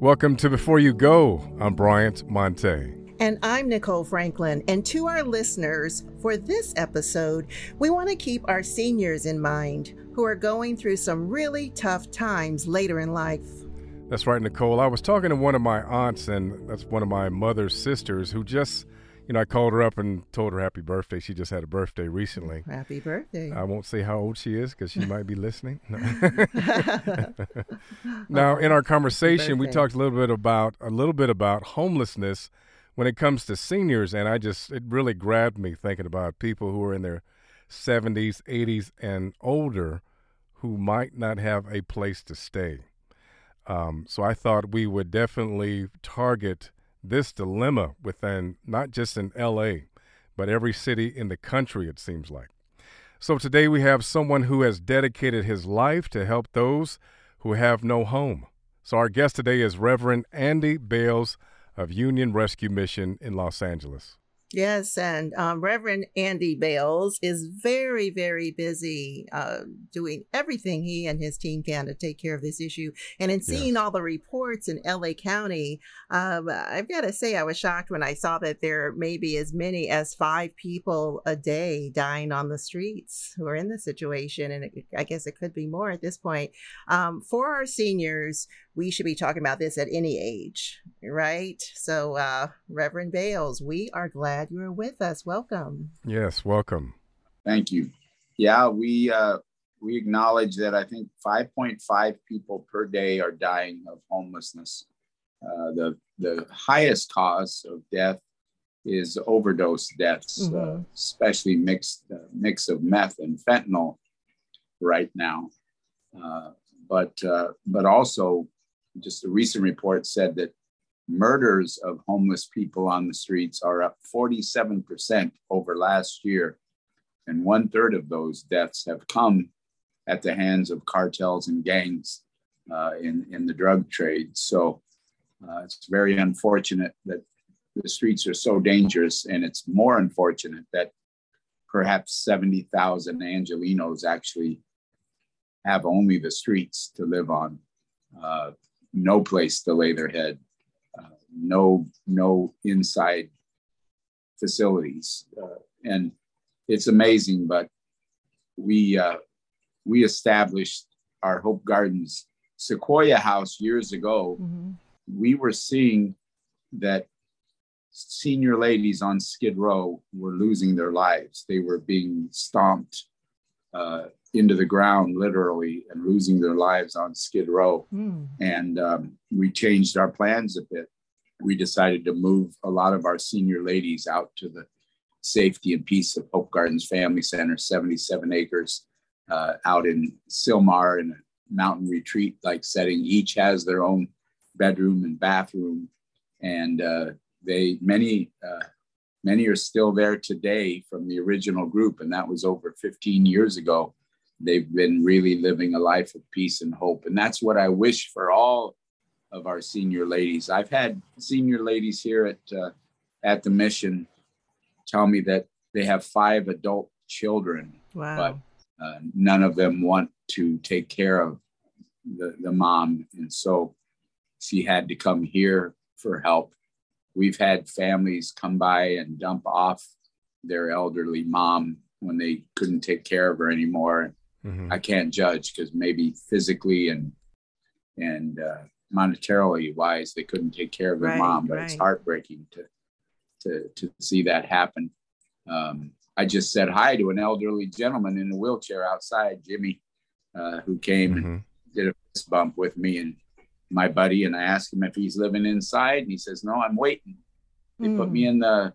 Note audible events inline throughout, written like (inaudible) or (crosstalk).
Welcome to Before You Go. I'm Bryant Monte. And I'm Nicole Franklin. And to our listeners, for this episode, we want to keep our seniors in mind who are going through some really tough times later in life. That's right, Nicole. I was talking to one of my aunts, and that's one of my mother's sisters, who just you know, I called her up and told her happy birthday. She just had a birthday recently. Happy birthday. I won't say how old she is because she might be listening. (laughs) (laughs) now, in our conversation, we talked a little bit about a little bit about homelessness when it comes to seniors, and I just it really grabbed me thinking about people who are in their 70s, 80s, and older who might not have a place to stay. Um, so I thought we would definitely target this dilemma within not just in LA, but every city in the country, it seems like. So today we have someone who has dedicated his life to help those who have no home. So our guest today is Reverend Andy Bales of Union Rescue Mission in Los Angeles. Yes, and um, Reverend Andy Bales is very, very busy uh, doing everything he and his team can to take care of this issue. And in seeing yes. all the reports in LA County, um, I've got to say, I was shocked when I saw that there may be as many as five people a day dying on the streets who are in this situation. And it, I guess it could be more at this point. Um, for our seniors, we should be talking about this at any age, right? So, uh, Reverend Bales, we are glad you're with us. Welcome. Yes, welcome. Thank you. Yeah, we uh, we acknowledge that I think 5.5 people per day are dying of homelessness. Uh, the the highest cause of death is overdose deaths, uh, mm-hmm. uh, especially mixed uh, mix of meth and fentanyl right now. Uh, but uh, but also just a recent report said that murders of homeless people on the streets are up 47% over last year. And one third of those deaths have come at the hands of cartels and gangs uh, in, in the drug trade. So uh, it's very unfortunate that the streets are so dangerous. And it's more unfortunate that perhaps 70,000 Angelenos actually have only the streets to live on. Uh, no place to lay their head, uh, no no inside facilities, uh, and it's amazing. But we uh, we established our Hope Gardens Sequoia House years ago. Mm-hmm. We were seeing that senior ladies on Skid Row were losing their lives. They were being stomped uh, into the ground literally and losing their lives on Skid Row. Mm. And um, we changed our plans a bit. We decided to move a lot of our senior ladies out to the safety and peace of Hope Gardens Family Center, 77 acres uh, out in Sylmar in a mountain retreat like setting. Each has their own bedroom and bathroom. And uh, they, many, uh, many are still there today from the original group. And that was over 15 years ago they've been really living a life of peace and hope. And that's what I wish for all of our senior ladies. I've had senior ladies here at uh, at the mission tell me that they have five adult children, wow. but uh, none of them want to take care of the, the mom. And so she had to come here for help. We've had families come by and dump off their elderly mom when they couldn't take care of her anymore. Mm-hmm. I can't judge because maybe physically and and uh, monetarily wise they couldn't take care of their right, mom, but right. it's heartbreaking to to to see that happen. Um, I just said hi to an elderly gentleman in a wheelchair outside, Jimmy, uh, who came mm-hmm. and did a fist bump with me and my buddy, and I asked him if he's living inside, and he says, "No, I'm waiting." They mm. put me mm. in the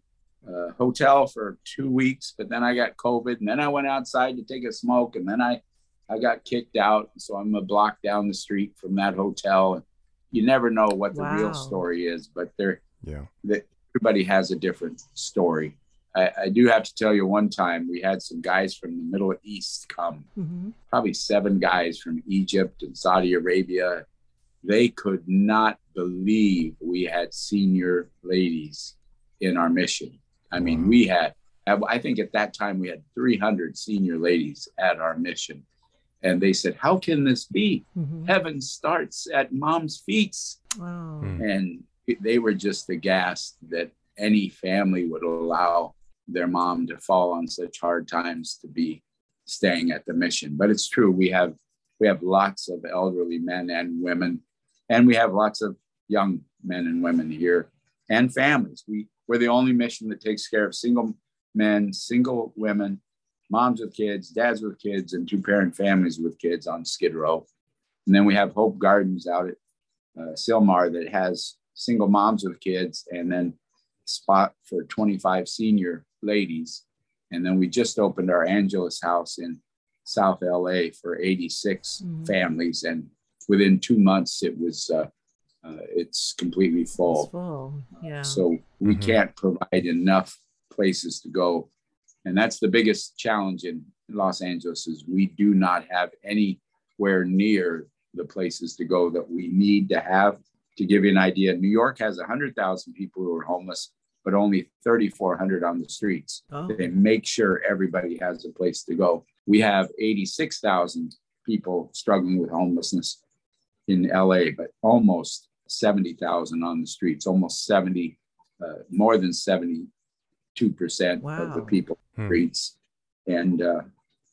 uh, hotel for two weeks, but then I got COVID, and then I went outside to take a smoke, and then I I got kicked out. So I'm a block down the street from that hotel. You never know what the wow. real story is, but there, yeah, the, everybody has a different story. I, I, do have to tell you, one time we had some guys from the Middle East come, mm-hmm. probably seven guys from Egypt and Saudi Arabia. They could not believe we had senior ladies in our mission. I mean, we had, I think at that time we had 300 senior ladies at our mission. And they said, How can this be? Mm-hmm. Heaven starts at mom's feet. Wow. Mm. And they were just aghast that any family would allow their mom to fall on such hard times to be staying at the mission. But it's true, we have we have lots of elderly men and women, and we have lots of young men and women here and families. We we're the only mission that takes care of single men, single women, moms with kids, dads with kids, and two parent families with kids on Skid Row. And then we have Hope Gardens out at uh, Sylmar that has single moms with kids, and then spot for 25 senior ladies. And then we just opened our Angelus house in South LA for 86 mm-hmm. families. And within two months, it was, uh, uh, it's completely full. It's full. Yeah. So we mm-hmm. can't provide enough places to go. And that's the biggest challenge in Los Angeles is we do not have anywhere near the places to go that we need to have. To give you an idea, New York has 100,000 people who are homeless but only 3,400 on the streets. Oh. They make sure everybody has a place to go. We have 86,000 people struggling with homelessness in LA, but almost 70,000 on the streets, almost 70, uh, more than 72% wow. of the people hmm. streets. And uh,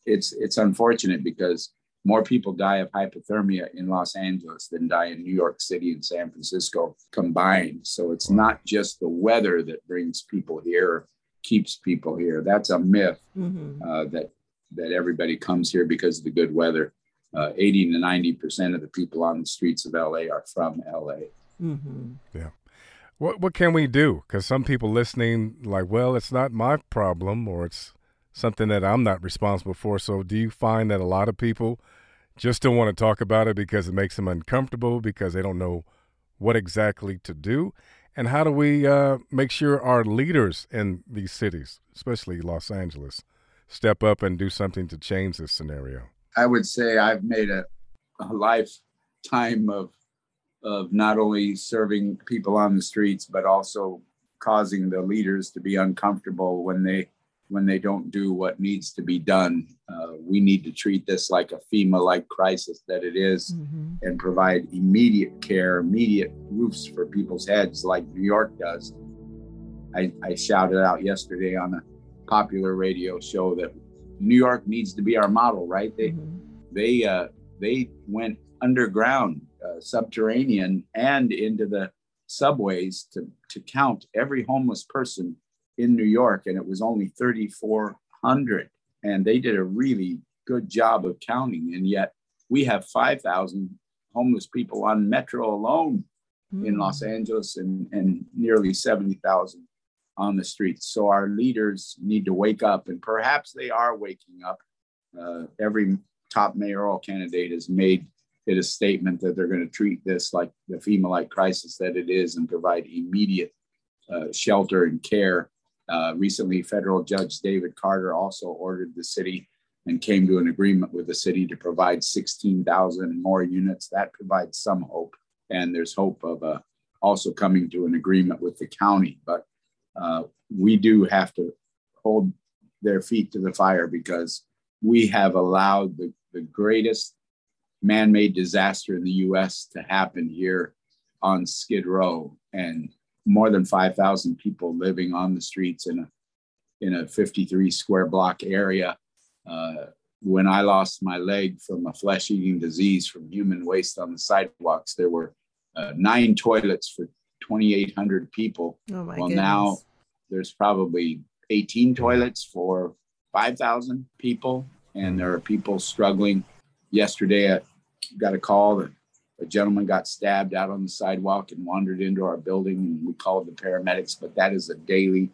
it's, it's unfortunate because more people die of hypothermia in Los Angeles than die in New York City and San Francisco combined. So it's not just the weather that brings people here, keeps people here. That's a myth mm-hmm. uh, that that everybody comes here because of the good weather. Uh, 80 to 90 percent of the people on the streets of LA are from LA. Mm-hmm. Yeah. What what can we do? Because some people listening, like, well, it's not my problem, or it's something that I'm not responsible for. So, do you find that a lot of people just don't want to talk about it because it makes them uncomfortable because they don't know what exactly to do? And how do we uh, make sure our leaders in these cities, especially Los Angeles, step up and do something to change this scenario? I would say I've made a, a lifetime of of not only serving people on the streets, but also causing the leaders to be uncomfortable when they when they don't do what needs to be done. Uh, we need to treat this like a FEMA like crisis that it is mm-hmm. and provide immediate care, immediate roofs for people's heads like New York does. I, I shouted out yesterday on a popular radio show that New York needs to be our model, right? They mm-hmm. they uh, they went underground, uh, subterranean, and into the subways to to count every homeless person in New York, and it was only 3,400. And they did a really good job of counting. And yet we have 5,000 homeless people on Metro alone mm. in Los Angeles and, and nearly 70,000 on the streets. So our leaders need to wake up, and perhaps they are waking up. Uh, every top mayoral candidate has made it a statement that they're going to treat this like the FEMA like crisis that it is and provide immediate uh, shelter and care uh, recently, federal judge David Carter also ordered the city and came to an agreement with the city to provide 16,000 more units. That provides some hope. And there's hope of uh, also coming to an agreement with the county. But uh, we do have to hold their feet to the fire because we have allowed the, the greatest man made disaster in the US to happen here on Skid Row. And more than 5,000 people living on the streets in a in a 53 square block area. Uh, when I lost my leg from a flesh eating disease from human waste on the sidewalks, there were uh, nine toilets for 2,800 people. Oh well, goodness. now there's probably 18 toilets for 5,000 people, and there are people struggling. Yesterday, I got a call that a gentleman got stabbed out on the sidewalk and wandered into our building and we called the paramedics but that is a daily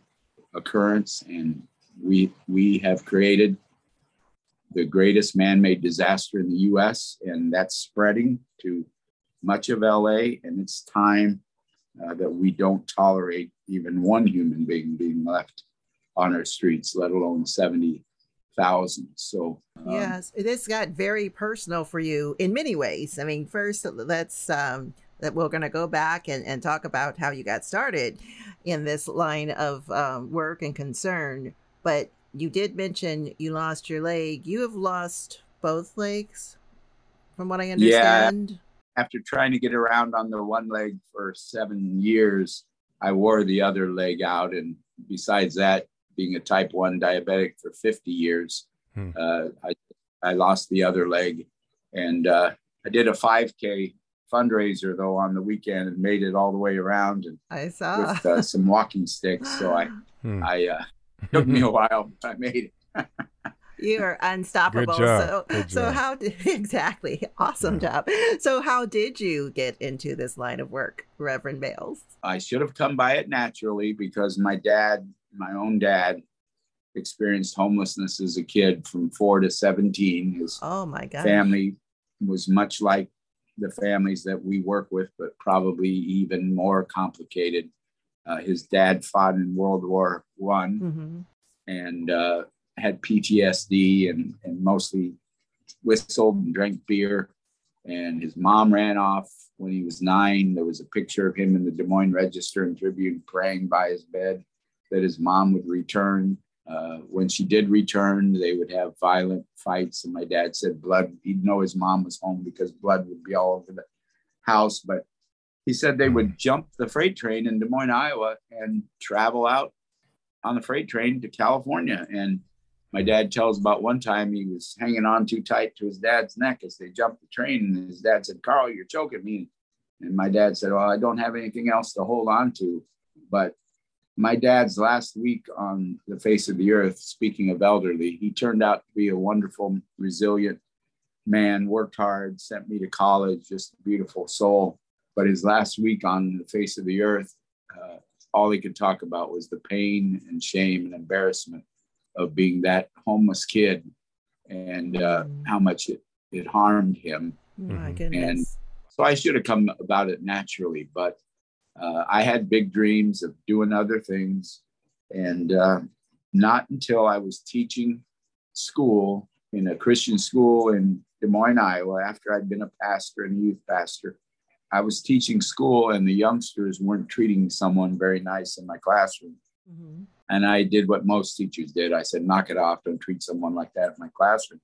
occurrence and we we have created the greatest man-made disaster in the US and that's spreading to much of LA and it's time uh, that we don't tolerate even one human being being left on our streets let alone 70 thousand. So um, yes, this got very personal for you in many ways. I mean, first let's um, that we're going to go back and, and talk about how you got started in this line of um, work and concern. But you did mention you lost your leg. You have lost both legs, from what I understand. Yeah. After trying to get around on the one leg for seven years, I wore the other leg out. And besides that, being a type 1 diabetic for 50 years, hmm. uh, I, I lost the other leg. And uh, I did a 5K fundraiser though on the weekend and made it all the way around and I saw with uh, some walking sticks. So I, hmm. I uh, (laughs) took me a while, but I made it. you are unstoppable. Good job. So, Good so how did (laughs) exactly awesome yeah. job? So how did you get into this line of work, Reverend Bales? I should have come by it naturally because my dad, my own dad, experienced homelessness as a kid from four to seventeen. His oh my god family was much like the families that we work with, but probably even more complicated. Uh, his dad fought in World War One mm-hmm. and uh, had PTSD and, and mostly whistled and drank beer. And his mom ran off when he was nine. There was a picture of him in the Des Moines Register and Tribune praying by his bed that his mom would return. Uh, when she did return, they would have violent fights. And my dad said blood, he'd know his mom was home because blood would be all over the house. But he said they would jump the freight train in Des Moines, Iowa, and travel out on the freight train to California. And my dad tells about one time he was hanging on too tight to his dad's neck as they jumped the train. And his dad said, Carl, you're choking me. And my dad said, Well, I don't have anything else to hold on to. But my dad's last week on the face of the earth, speaking of elderly, he turned out to be a wonderful, resilient man, worked hard, sent me to college, just a beautiful soul. But his last week on the face of the earth, uh, all he could talk about was the pain and shame and embarrassment of being that homeless kid and uh, mm. how much it, it harmed him. My mm-hmm. goodness. And so I should have come about it naturally, but uh, I had big dreams of doing other things. And uh, not until I was teaching school in a Christian school in Des Moines, Iowa, after I'd been a pastor and a youth pastor, I was teaching school and the youngsters weren't treating someone very nice in my classroom. Mm-hmm. And I did what most teachers did. I said, knock it off, don't treat someone like that in my classroom.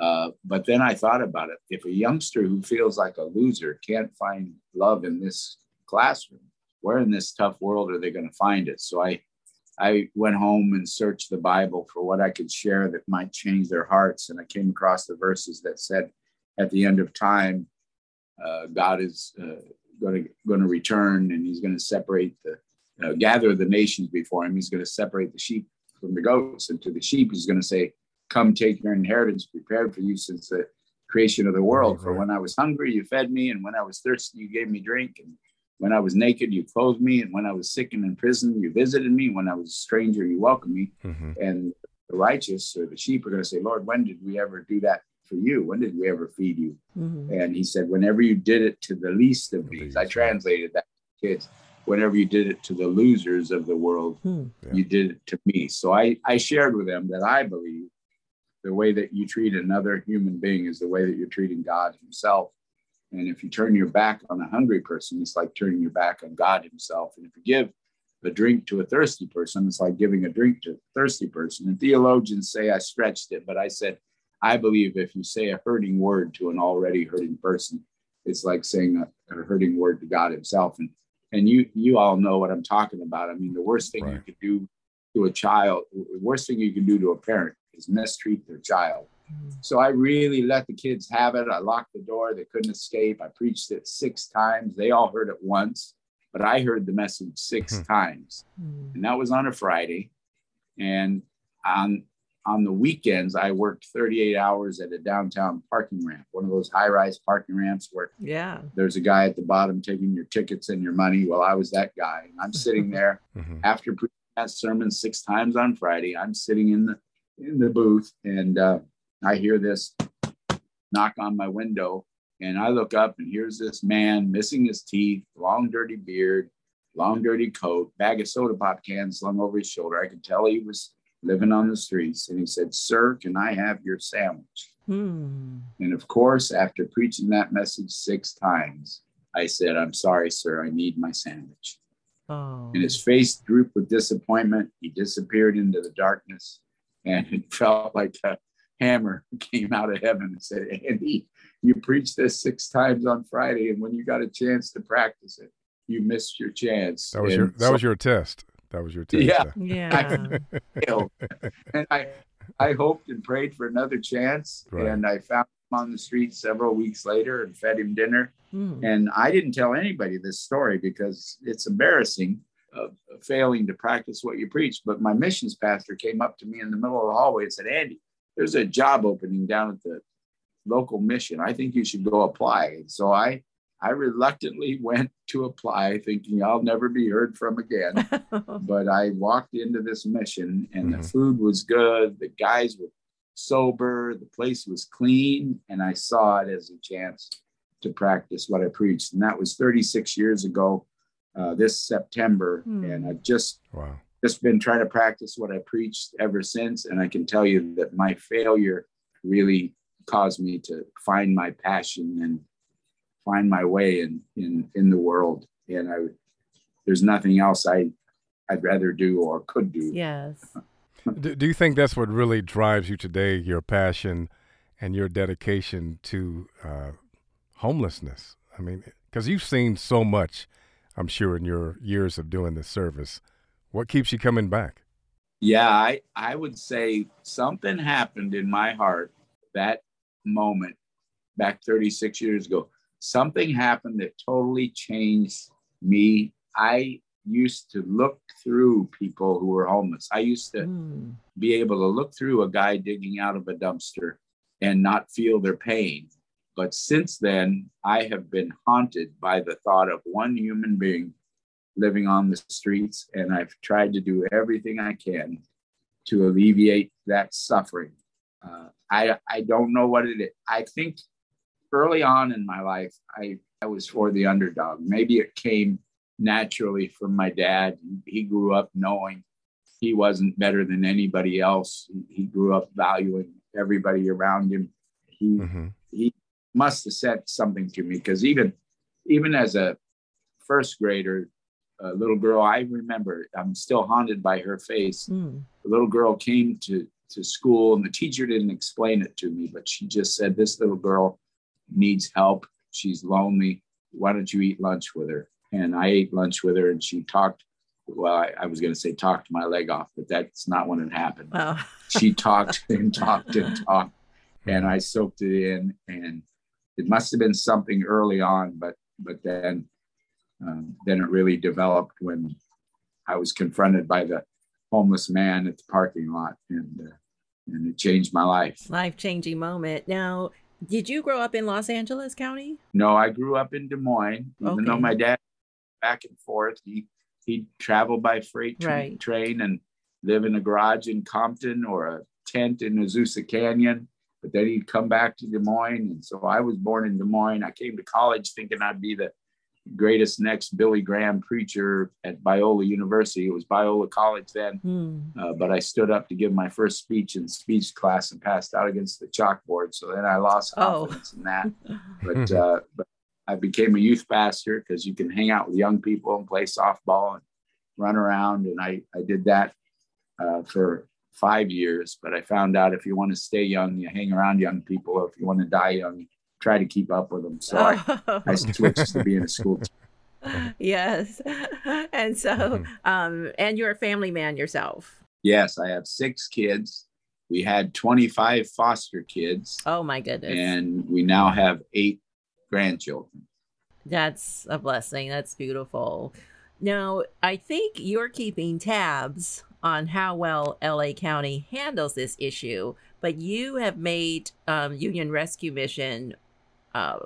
Uh, but then I thought about it. If a youngster who feels like a loser can't find love in this classroom. Where in this tough world are they going to find it? So I, I went home and searched the Bible for what I could share that might change their hearts. And I came across the verses that said, at the end of time, uh, God is uh, going to going to return, and He's going to separate the uh, gather the nations before Him. He's going to separate the sheep from the goats, and to the sheep, He's going to say, "Come, take your inheritance prepared for you since the creation of the world. Right, For when I was hungry, you fed me, and when I was thirsty, you gave me drink, and when I was naked, you clothed me. And when I was sick and in prison, you visited me. When I was a stranger, you welcomed me. Mm-hmm. And the righteous or the sheep are going to say, Lord, when did we ever do that for you? When did we ever feed you? Mm-hmm. And he said, Whenever you did it to the least of these, I translated that to kids. Whenever you did it to the losers of the world, hmm. yeah. you did it to me. So I, I shared with them that I believe the way that you treat another human being is the way that you're treating God Himself. And if you turn your back on a hungry person, it's like turning your back on God Himself. And if you give a drink to a thirsty person, it's like giving a drink to a thirsty person. And theologians say I stretched it, but I said, I believe if you say a hurting word to an already hurting person, it's like saying a, a hurting word to God Himself. And and you you all know what I'm talking about. I mean, the worst thing right. you could do to a child, the worst thing you can do to a parent is mistreat their child. So I really let the kids have it. I locked the door. They couldn't escape. I preached it six times. They all heard it once, but I heard the message 6 mm-hmm. times. Mm-hmm. And that was on a Friday. And on on the weekends, I worked 38 hours at a downtown parking ramp, one of those high-rise parking ramps where yeah, there's a guy at the bottom taking your tickets and your money. Well, I was that guy. And I'm sitting (laughs) there mm-hmm. after preaching that sermon six times on Friday. I'm sitting in the in the booth and uh, I hear this knock on my window, and I look up, and here's this man missing his teeth, long, dirty beard, long, dirty coat, bag of soda pop cans slung over his shoulder. I could tell he was living on the streets. And he said, Sir, can I have your sandwich? Hmm. And of course, after preaching that message six times, I said, I'm sorry, sir, I need my sandwich. Oh. And his face drooped with disappointment. He disappeared into the darkness, and (laughs) it felt like a hammer (laughs) came out of heaven and said, Andy, you preached this six times on Friday, and when you got a chance to practice it, you missed your chance. That was and your that so, was your test. That was your test. Yeah, yeah. I and I I hoped and prayed for another chance, right. and I found him on the street several weeks later and fed him dinner. Mm. And I didn't tell anybody this story because it's embarrassing of failing to practice what you preach. But my missions pastor came up to me in the middle of the hallway and said, Andy, there's a job opening down at the local mission. I think you should go apply. So I I reluctantly (laughs) went to apply, thinking I'll never be heard from again. (laughs) but I walked into this mission, and mm-hmm. the food was good. The guys were sober. The place was clean, and I saw it as a chance to practice what I preached. And that was 36 years ago, uh, this September. Mm. And I've just wow. Just been trying to practice what I preached ever since. And I can tell you that my failure really caused me to find my passion and find my way in in in the world. And i there's nothing else i i'd rather do or could do. Yes. (laughs) Do, do you think that's what really drives you today your passion and your dedication to uh, homelessness? I mean because you've seen so much i'm sure in your years of doing this service what keeps you coming back yeah i i would say something happened in my heart that moment back 36 years ago something happened that totally changed me. I used to look through people who were homeless. I used to mm. be able to look through a guy digging out of a dumpster and not feel their pain. But since then, I have been haunted by the thought of one human being living on the streets, and I've tried to do everything I can to alleviate that suffering. Uh, I I don't know what it is. I think early on in my life, I, I was for the underdog. Maybe it came naturally from my dad. He grew up knowing he wasn't better than anybody else. He grew up valuing everybody around him. He mm-hmm. he must have said something to me because even even as a first grader, a little girl, I remember I'm still haunted by her face. Mm. The little girl came to to school and the teacher didn't explain it to me, but she just said, This little girl needs help. She's lonely. Why don't you eat lunch with her? And I ate lunch with her and she talked. Well, I, I was going to say talked my leg off, but that's not when it happened. Oh. she talked (laughs) and talked and talked. And I soaked it in. And it must have been something early on, but but then um, then it really developed when I was confronted by the homeless man at the parking lot, and uh, and it changed my life. Life changing moment. Now, did you grow up in Los Angeles County? No, I grew up in Des Moines. Even okay. though my dad back and forth, he he'd travel by freight tra- right. train and live in a garage in Compton or a tent in Azusa Canyon. But then he'd come back to Des Moines, and so I was born in Des Moines. I came to college thinking I'd be the greatest next Billy Graham preacher at Biola University. It was Biola College then, mm. uh, but I stood up to give my first speech in speech class and passed out against the chalkboard. So then I lost oh. confidence oh. in that. (laughs) But, uh, but I became a youth pastor because you can hang out with young people and play softball and run around. And I, I did that uh, for five years. But I found out if you want to stay young, you hang around young people. Or if you want to die young, try to keep up with them. So I, I switched to being a school (laughs) teacher. Yes. (laughs) And so, mm-hmm. um, and you're a family man yourself. Yes, I have six kids. We had 25 foster kids. Oh my goodness. And we now have eight grandchildren. That's a blessing. That's beautiful. Now, I think you're keeping tabs on how well LA County handles this issue, but you have made um, Union Rescue Mission uh,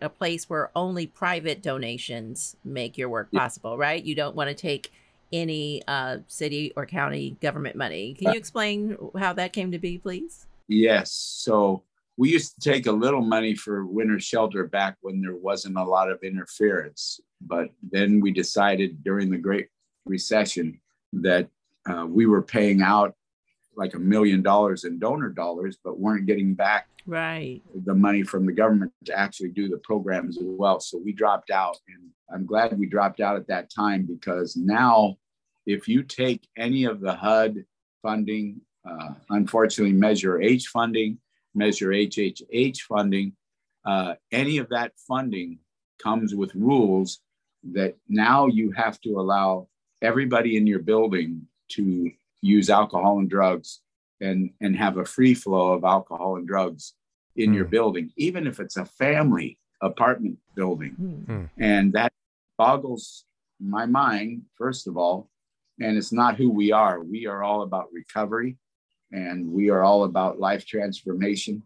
a place where only private donations make your work possible, right? You don't want to take any uh, city or county government money. Can you explain how that came to be, please? Yes. So we used to take a little money for winter shelter back when there wasn't a lot of interference. But then we decided during the Great Recession that uh, we were paying out like a million dollars in donor dollars, but weren't getting back right the money from the government to actually do the programs as well. So we dropped out, and I'm glad we dropped out at that time because now, if you take any of the HUD funding uh, unfortunately, Measure H funding, Measure HHH funding. Uh, any of that funding comes with rules that now you have to allow everybody in your building to use alcohol and drugs and, and have a free flow of alcohol and drugs in mm. your hmm. building, even if it's a family apartment building. Mm. And that boggles my mind, first of all. And it's not who we are. We are all about recovery and we are all about life transformation.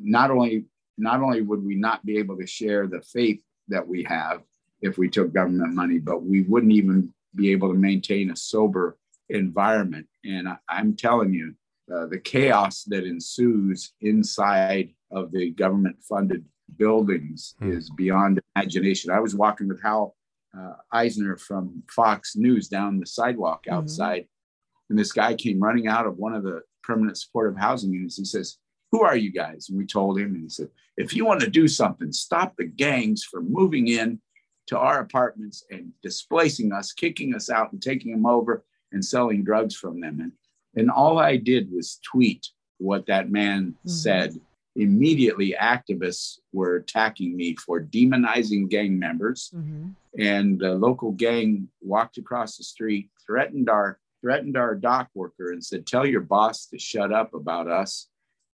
Not only not only would we not be able to share the faith that we have if we took government money, but we wouldn't even be able to maintain a sober environment. And I, am telling you, uh, the chaos that ensues inside of the government funded buildings hmm. is beyond imagination. I was walking with Hal uh, Eisner from Fox News down the sidewalk mm-hmm. outside, mm-hmm. and this guy came running out of one of the permanent supportive housing units. He says, Who are you guys? And we told him, and he said, If you want to do something, stop the gangs from moving in to our apartments and displacing us, kicking us out, and taking them over and selling drugs from them. And, and all I did was tweet what that man mm-hmm. said immediately activists were attacking me for demonizing gang members mm-hmm. and the local gang walked across the street threatened our threatened our dock worker and said tell your boss to shut up about us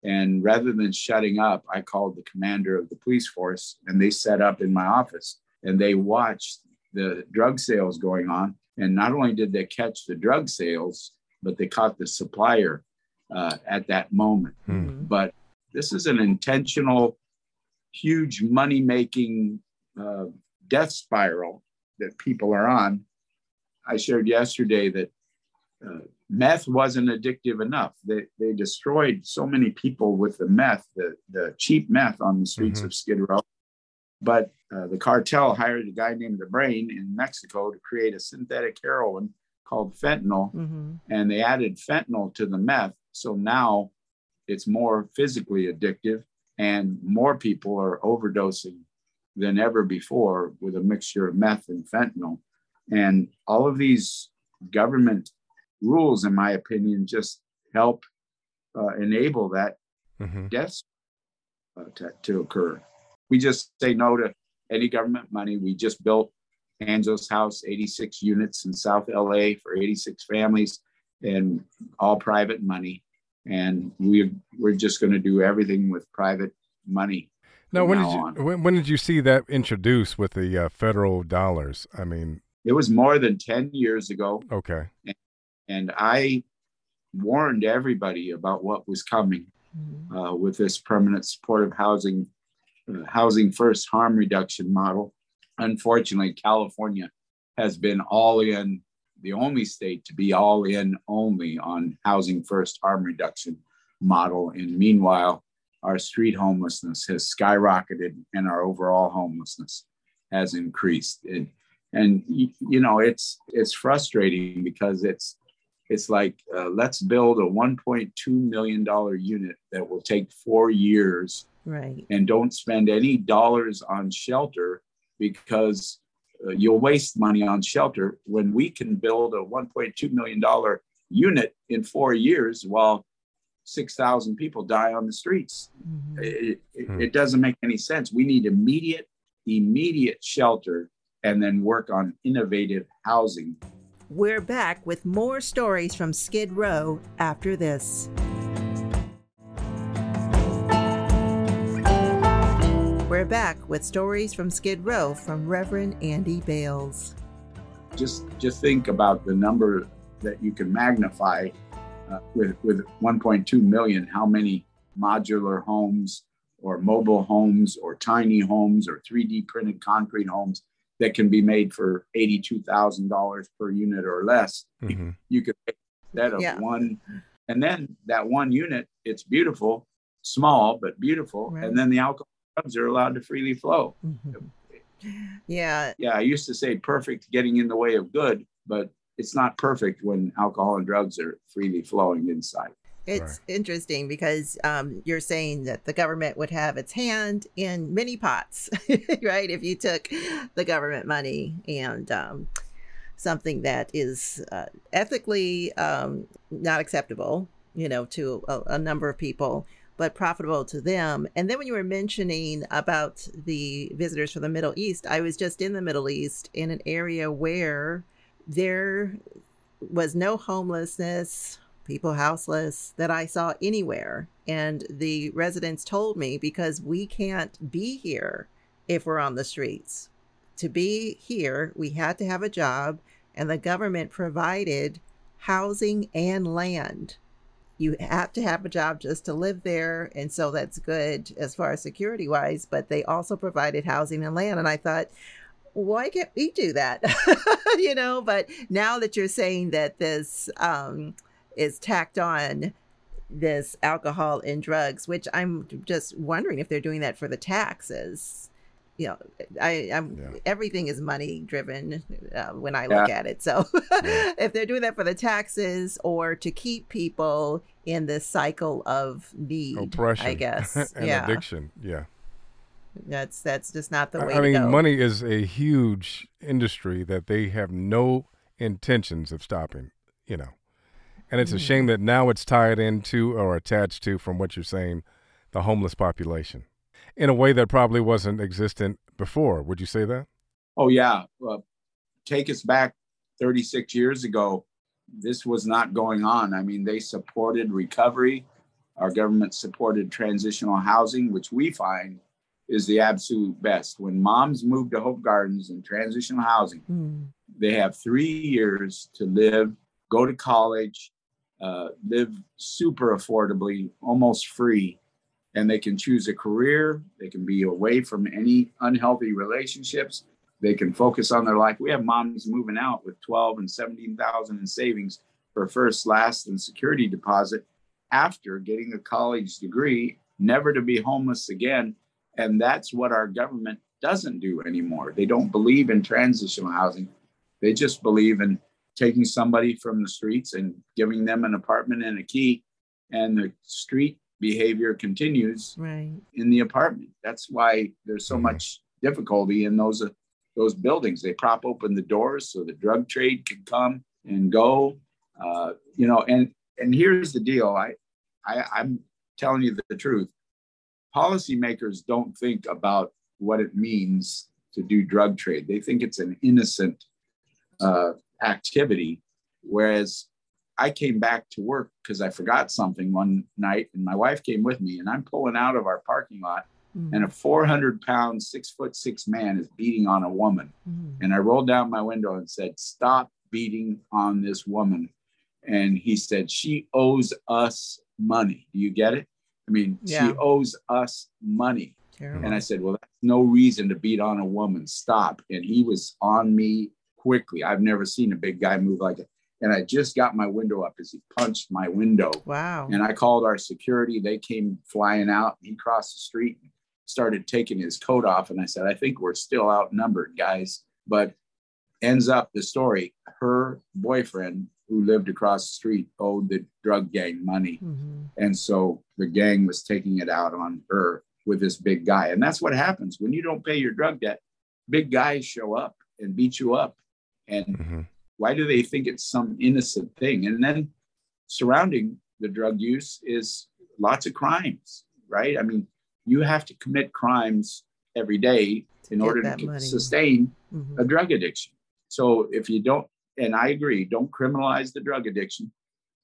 and rather than shutting up i called the commander of the police force and they set up in my office and they watched the drug sales going on and not only did they catch the drug sales but they caught the supplier uh, at that moment mm-hmm. but this is an intentional, huge money making uh, death spiral that people are on. I shared yesterday that uh, meth wasn't addictive enough. They, they destroyed so many people with the meth, the, the cheap meth on the streets mm-hmm. of Skid Row. But uh, the cartel hired a guy named the Brain in Mexico to create a synthetic heroin called fentanyl. Mm-hmm. And they added fentanyl to the meth. So now it's more physically addictive and more people are overdosing than ever before with a mixture of meth and fentanyl and all of these government rules in my opinion just help uh, enable that mm-hmm. death uh, to, to occur we just say no to any government money we just built Angelus house 86 units in south la for 86 families and all private money and we we're just going to do everything with private money. Now, when now did you when, when, did you see that introduced with the uh, federal dollars? I mean, it was more than ten years ago. Okay, and, and I warned everybody about what was coming mm-hmm. uh, with this permanent supportive housing, housing first harm reduction model. Unfortunately, California has been all in the only state to be all in only on housing first harm reduction model. And meanwhile, our street homelessness has skyrocketed and our overall homelessness has increased. And, and you know, it's it's frustrating because it's it's like uh, let's build a 1.2 million dollar unit that will take four years, right? And don't spend any dollars on shelter because uh, you'll waste money on shelter when we can build a 1.2 million dollar unit in four years while 6,000 people die on the streets. Mm-hmm. It, it, hmm. it, doesn't make any sense. We need immediate, immediate shelter and then work on innovative housing. We're back with more stories from Skid Row after this. We're back with stories from Skid Row from Reverend Andy Bales. Just just think about the number that you can magnify uh, with with 1.2 million. How many modular homes or mobile homes or tiny homes or 3D printed concrete homes that can be made for $82,000 per unit or less. Mm-hmm. You could make that of yeah. one. And then that one unit, it's beautiful, small, but beautiful. Right. And then the alcohol drugs are allowed to freely flow. Mm-hmm. (laughs) Yeah. Yeah. I used to say perfect getting in the way of good, but it's not perfect when alcohol and drugs are freely flowing inside. It's right. interesting because um, you're saying that the government would have its hand in many pots, (laughs) right? If you took the government money and um, something that is uh, ethically um, not acceptable you know, to a, a number of people but profitable to them. And then when you were mentioning about the visitors from the Middle East, I was just in the Middle East in an area where there was no homelessness, people houseless that I saw anywhere. And the residents told me because we can't be here if we're on the streets. To be here, we had to have a job, and the government provided housing and land you have to have a job just to live there and so that's good as far as security wise but they also provided housing and land and i thought why can't we do that? (laughs) You know but now that you're saying that this um, is tacked on this alcohol and drugs which i'm just wondering if they're doing that for the taxes you know, I, I'm yeah. everything is money driven uh, when I look yeah. at it. So yeah. (laughs) if they're doing that for the taxes or to keep people in this cycle of need, oppression, I (laughs) guess, and yeah. addiction, yeah, that's that's just not the way. I mean, money is a huge industry that they have no intentions of stopping. You know, and it's mm-hmm. a shame that now it's tied into or attached to, from what you're saying, the homeless population in a way that probably wasn't existent before. Would you say that? Oh, yeah. Uh, take us back 36 years ago. This was not going on. I mean, they supported recovery. Our government supported transitional housing, which we find is the absolute best. When moms move to Hope Gardens and transitional housing, mm. they have three years to live, go to college, uh, live super affordably, almost free, and they can choose a career. They can be away from any unhealthy relationships. They can focus on their life. We have moms moving out with 12 and 17,000 in savings for first, last, and security deposit after getting a college degree, never to be homeless again. And that's what our government doesn't do anymore. They don't believe in transitional housing. They just believe in taking somebody from the streets and giving them an apartment and a key. And the street behavior continues right. in the apartment. That's why there's so mm-hmm. much difficulty in those uh, those buildings. They prop open the doors so the drug trade can come and go. Uh, you know, and and here's the deal. I, I I'm telling you the truth. Policymakers don't think about what it means to do drug trade. They think it's an innocent uh, activity, whereas I came back to work because I forgot something one night, and my wife came with me, and I'm pulling out of our parking lot, mm-hmm. and a 400 pound, six foot six man is beating on a woman. Mm-hmm. And I rolled down my window and said, Stop beating on this woman. And he said, She owes us money. Do you get it? I mean, yeah. she owes us money. Terrible. And I said, Well, that's no reason to beat on a woman. Stop. And he was on me quickly. I've never seen a big guy move like it and I just got my window up as he punched my window. Wow. And I called our security. They came flying out. He crossed the street and started taking his coat off. And I said, I think we're still outnumbered, guys. But ends up the story her boyfriend, who lived across the street, owed the drug gang money. Mm-hmm. And so the gang was taking it out on her with this big guy. And that's what happens when you don't pay your drug debt. Big guys show up and beat you up. And mm-hmm why do they think it's some innocent thing? And then surrounding the drug use is lots of crimes, right? I mean, you have to commit crimes every day in order to money. sustain mm-hmm. a drug addiction. So if you don't, and I agree, don't criminalize the drug addiction,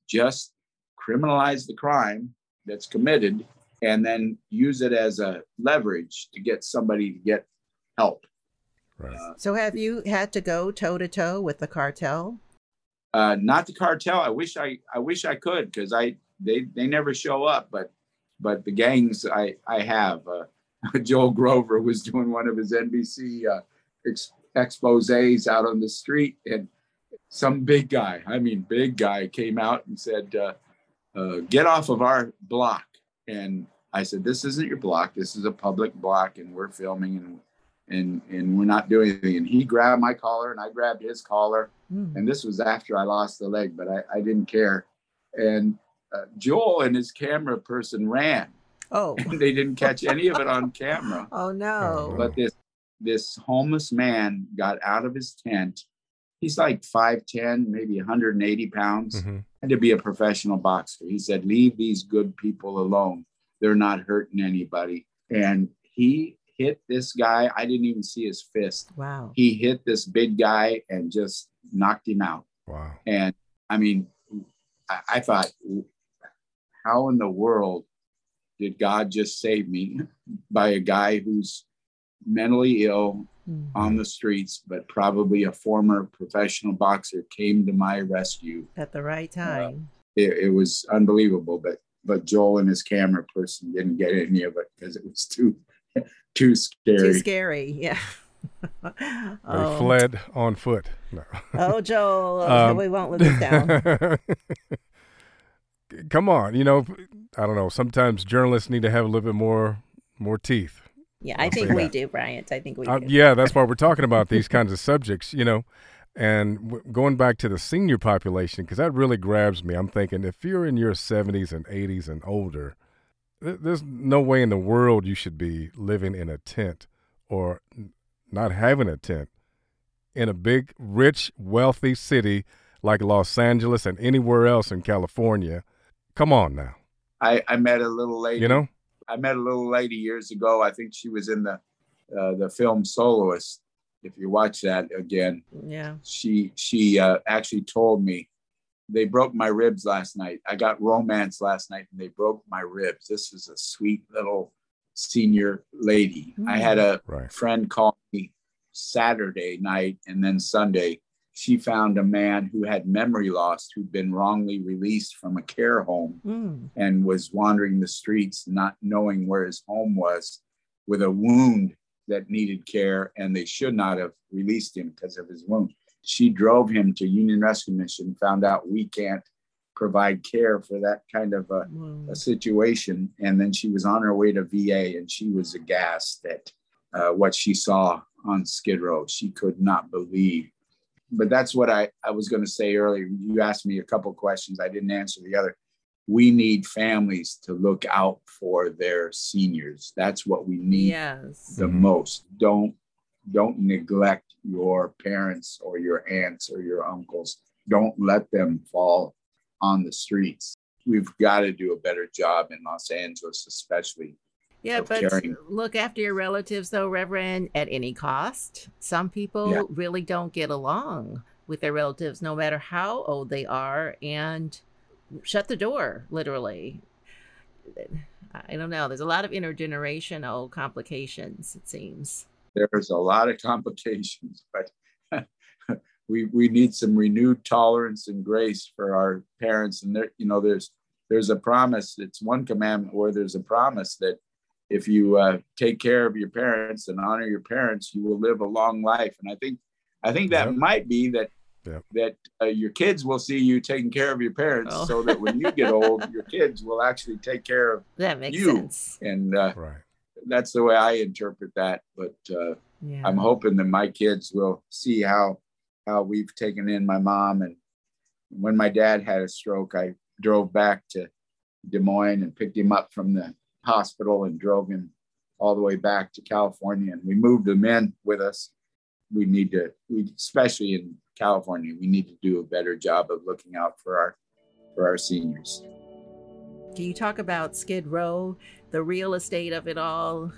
just criminalize the crime that's committed and then use it as a leverage to get somebody to get help. Right. Uh, so have you had to go toe to toe with the cartel? Uh, not the cartel. I wish I I wish I could because I they they never show up. But but the gangs I I have. Uh, (laughs) Joel Grover was doing one of his NBC uh, ex- exposes out on the street, and some big guy, I mean big guy, came out and said, uh, uh, "Get off of our block." And I said, "This isn't your block. This is a public block, and we're filming and and and we're not doing anything. And he grabbed my collar and I grabbed his collar. Mm. And this was after I lost the leg, but I, I didn't care. And uh, Joel and his camera person ran. Oh, (laughs) they didn't catch any of it on camera. (laughs) Oh no! But this this homeless man got out of his tent he's like 5'10, maybe 180 pounds, mm-hmm. and to be a professional boxer. He said, Leave these good people alone. They're not hurting anybody. And he hit this guy. I didn't even see his fist. Wow. He hit this big guy and just knocked him out. Wow. And I mean, I, I thought, how in the world did God just save me (laughs) by a guy who's mentally ill mm-hmm. on the streets, but probably a former professional boxer came to my rescue at the right uh, time. Uh, it, it, was unbelievable, but but Joel and his camera person didn't get any of it because it was too (laughs) too scary. Too scary, yeah. (laughs) they oh. fled on foot. No. Oh, Joel, (laughs) um, we won't let this down. Come on, you know, I don't know. Sometimes journalists need to have a little bit more more teeth. Yeah, I think we that. do, Bryant. I think we uh, do. Yeah, that's why we're talking about these kinds of subjects, you know. And w- going back to the senior population, because that really grabs me. I'm thinking if you're in your 70s and 80s and older, th- there's no way in the world you should be living in a tent or not having a tent in a big, rich, wealthy city like Los Angeles and anywhere else in California. Come on now. I, I met a little lady. You know? I met a little lady years ago. I think she was in the uh, the film Soloist. If you watch that again, yeah, she she uh, actually told me they broke my ribs last night. I got romance last night, and they broke my ribs. This is a sweet little senior lady. Mm. I had a right. friend call me Saturday night and then Sunday she found a man who had memory loss who'd been wrongly released from a care home mm. and was wandering the streets not knowing where his home was with a wound that needed care and they should not have released him because of his wound she drove him to union rescue mission found out we can't provide care for that kind of a, mm. a situation and then she was on her way to va and she was aghast at uh, what she saw on skid row she could not believe but that's what I, I was going to say earlier. You asked me a couple questions. I didn't answer the other. We need families to look out for their seniors. That's what we need yes. the most. Don't don't neglect your parents or your aunts or your uncles. Don't let them fall on the streets. We've got to do a better job in Los Angeles, especially yeah, but caring. look after your relatives, though, Reverend, at any cost. Some people yeah. really don't get along with their relatives, no matter how old they are, and shut the door, literally. I don't know. There's a lot of intergenerational complications, it seems. There's a lot of complications, (laughs) but we we need some renewed tolerance and grace for our parents. And there, you know, there's there's a promise. It's one commandment where there's a promise that if you uh, take care of your parents and honor your parents, you will live a long life. And I think, I think that might be that that uh, your kids will see you taking care of your parents, oh. so that when you get old, your kids will actually take care of that makes you. sense. And uh, right. That's the way I interpret that. But uh, yeah. I'm hoping that my kids will see how how we've taken in my mom. And when my dad had a stroke, I drove back to Des Moines and picked him up from the hospital and drove him all the way back to California. And we moved him in with us. We need to, we especially in California, we need to do a better job of looking out for our for our seniors. Can you talk about Skid Row, the real estate of it all,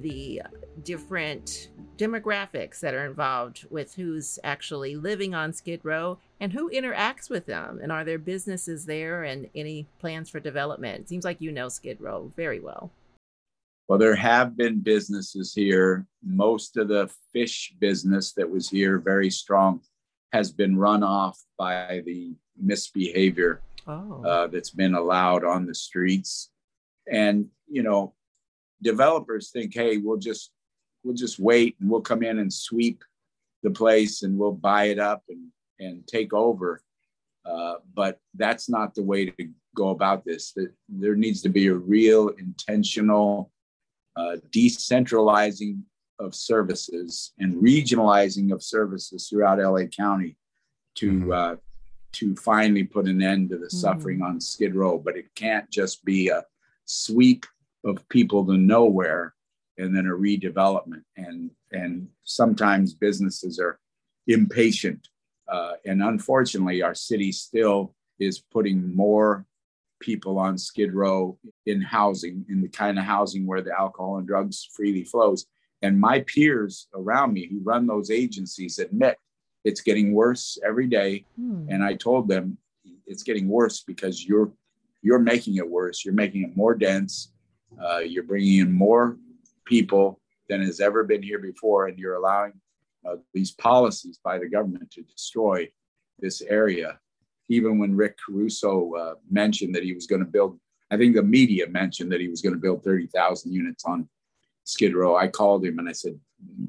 the different demographics that are involved with who's actually living on Skid Row and who interacts with them. And are there businesses there and any plans for development? It seems like you know Skid Row very well. Well, there have been businesses here. Most of the fish business that was here, very strong, has been run off by the misbehavior oh. uh, that's been allowed on the streets. And, you know, developers think, hey, we'll just we'll just wait and we'll come in and sweep the place and we'll buy it up and, and take over. Uh, but that's not the way to go about this. There needs to be a real intentional uh, decentralizing of services and regionalizing of services throughout LA County to mm-hmm. uh, to finally put an end to the mm-hmm. suffering on Skid Row. But it can't just be a sweep of people to nowhere and then a redevelopment. And and sometimes businesses are impatient Uh, and unfortunately, our city still is putting more people on Skid Row in housing, in the kind of housing where the alcohol and drugs freely flows. And my peers around me who run those agencies admit it's getting worse every day. Hmm. And I told them it's getting worse because you're you're making it worse. You're making it more dense. Uh, you're bringing in more people than has ever been here before, and you're allowing uh, these policies by the government to destroy this area. Even when Rick Caruso uh, mentioned that he was going to build, I think the media mentioned that he was going to build 30,000 units on Skid Row. I called him and I said,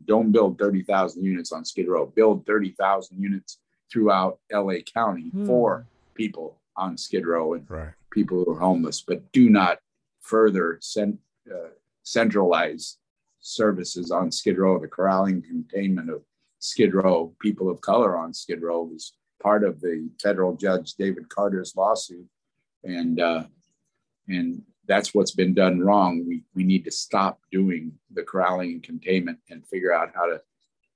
don't build 30,000 units on Skid Row, build 30,000 units throughout LA County hmm. for people on Skid Row and right. People who are homeless, but do not further cent, uh, centralize services on Skid Row. The corralling containment of Skid Row, people of color on Skid Row was part of the federal judge David Carter's lawsuit, and uh, and that's what's been done wrong. We we need to stop doing the corralling and containment and figure out how to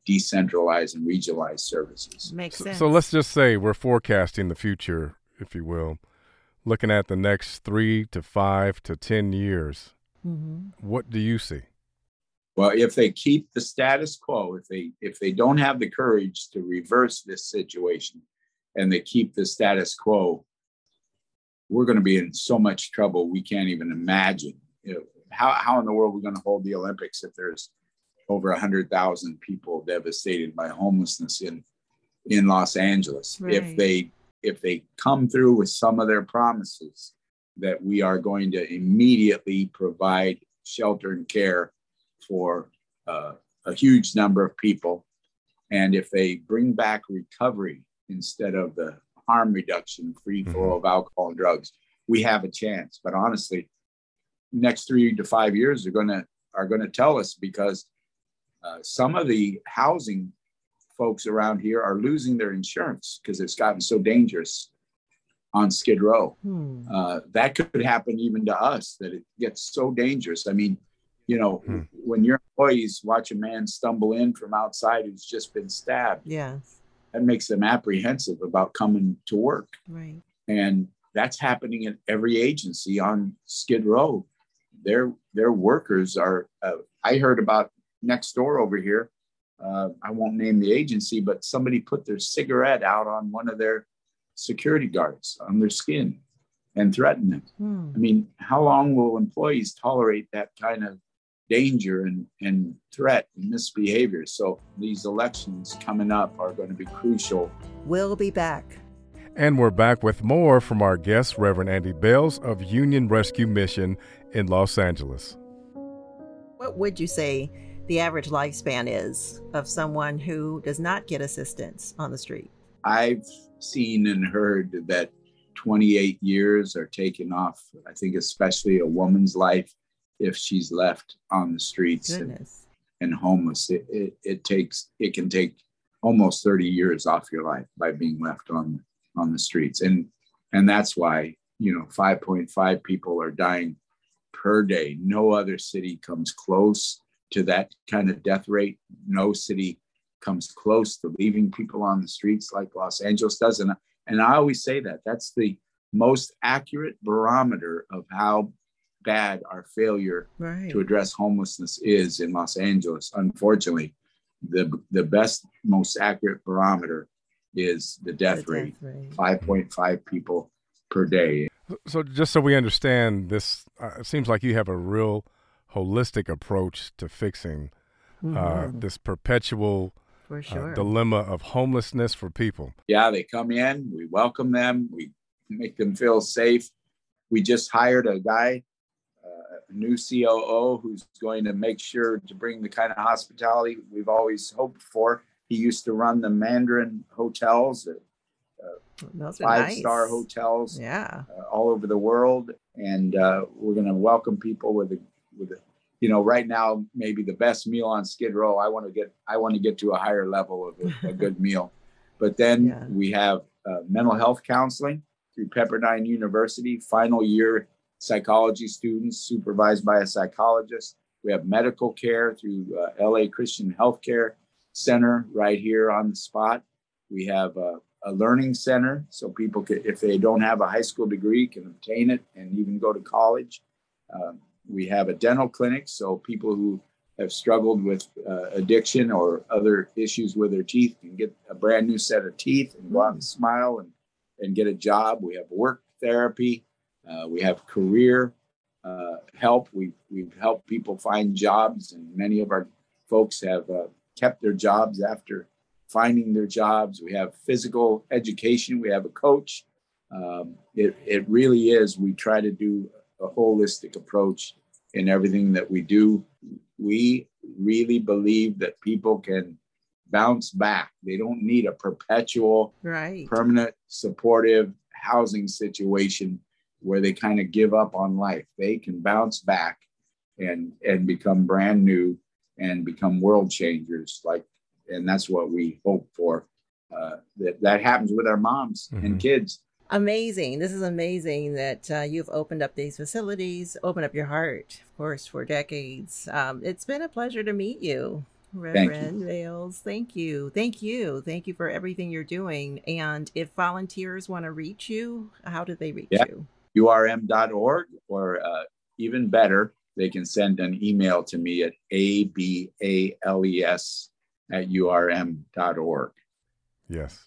decentralize and regionalize services. Makes sense. So, so let's just say we're forecasting the future, if you will, looking at the next three to five to ten years. Mm-hmm. What do you see? Well, if they keep the status quo, if they if they don't have the courage to reverse this situation and they keep the status quo, we're going to be in so much trouble we can't even imagine. You know, how, how in the world are we going to hold the Olympics if there's over 100,000 people devastated by homelessness in in Los Angeles? Right. If they if they come through with some of their promises that we are going to immediately provide shelter and care for uh, a huge number of people. And if they bring back recovery instead of the harm reduction, free flow mm-hmm. of alcohol and drugs, we have a chance. But honestly, next three to five years are going to are going to tell us because uh, some of the housing folks around here are losing their insurance because it's gotten so dangerous on Skid Row. Hmm. Uh, that could happen even to us that it gets so dangerous. I mean, you know, hmm. when your employees watch a man stumble in from outside who's just been stabbed, yeah, that makes them apprehensive about coming to work. Right. And that's happening at every agency on Skid Row. Their their workers are. Uh, I heard about next door over here. Uh, I won't name the agency, but somebody put their cigarette out on one of their security guards on their skin and threatened them. Hmm. I mean, how long will employees tolerate that kind of danger and, and threat and misbehavior. So these elections coming up are going to be crucial. We'll be back. And we're back with more from our guest, Reverend Andy Bales of Union Rescue Mission in Los Angeles. What would you say the average lifespan is of someone who does not get assistance on the street? I've seen and heard that 28 years are taken off, I think, especially a woman's life if she's left on the streets and, and, homeless. It, it, it, takes it can take almost 30 years off your life by being left on on the streets. And and that's why, you know, 5.5 people are dying per day. No other city comes close to that kind of death rate. No city comes close to leaving people on the streets like Los Angeles does. And, and I always say that that's the most accurate barometer of how bad our failure right. to address homelessness is in Los Angeles. Unfortunately, the the best, most accurate barometer is the death, the rate, rate. 5.5 people per day. So, just so we understand, this uh, it seems like you have a real holistic approach to fixing uh, mm-hmm. uh, this perpetual uh, sure. uh, dilemma of homelessness for people. Yeah, they come in, we welcome them, we make them feel safe. We just hired a guy a new COO who's going to make sure to bring the kind of hospitality we've always hoped for. He used to run the Mandarin hotels, uh, five nice. star hotels, yeah, uh, all over the world, and uh, we're going to welcome people with a with a. You know, right now maybe the best meal on Skid Row. I want to get I want to get to a higher level of a, a good (laughs) meal, but then yeah. we have uh, mental health counseling through Pepperdine University, final year psychology students supervised by a psychologist. We have medical care through uh, LA Christian Healthcare Center right here on the spot. We have a, a learning center so people can, if they don't have a high school degree, can obtain it and even go to college. Uh, we have a dental clinic so people who have struggled with uh, addiction or other issues with their teeth can get a brand new set of teeth and go out and mm. smile and, and get a job. We have work therapy. Uh, we have career uh, help. We've, we've helped people find jobs, and many of our folks have uh, kept their jobs after finding their jobs. We have physical education. We have a coach. Um, it, it really is. We try to do a holistic approach in everything that we do. We really believe that people can bounce back. They don't need a perpetual, right. permanent, supportive housing situation where they kind of give up on life. They can bounce back and and become brand new and become world changers. Like, and that's what we hope for. Uh, that that happens with our moms mm-hmm. and kids. Amazing. This is amazing that uh, you've opened up these facilities, opened up your heart, of course, for decades. Um, it's been a pleasure to meet you. Reverend Thank Bales, thank you. Thank you. Thank you for everything you're doing. And if volunteers want to reach you, how do they reach yeah. you? urm.org, or uh, even better, they can send an email to me at abales at urm.org. Yes.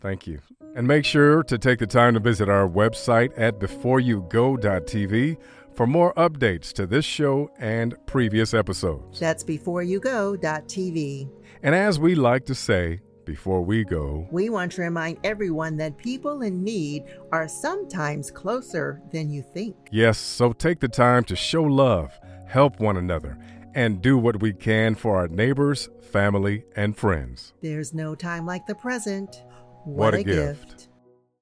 Thank you. And make sure to take the time to visit our website at beforeyougo.tv for more updates to this show and previous episodes. That's beforeyougo.tv. And as we like to say, before we go, we want to remind everyone that people in need are sometimes closer than you think. Yes, so take the time to show love, help one another, and do what we can for our neighbors, family, and friends. There's no time like the present. What, what a, gift. gift.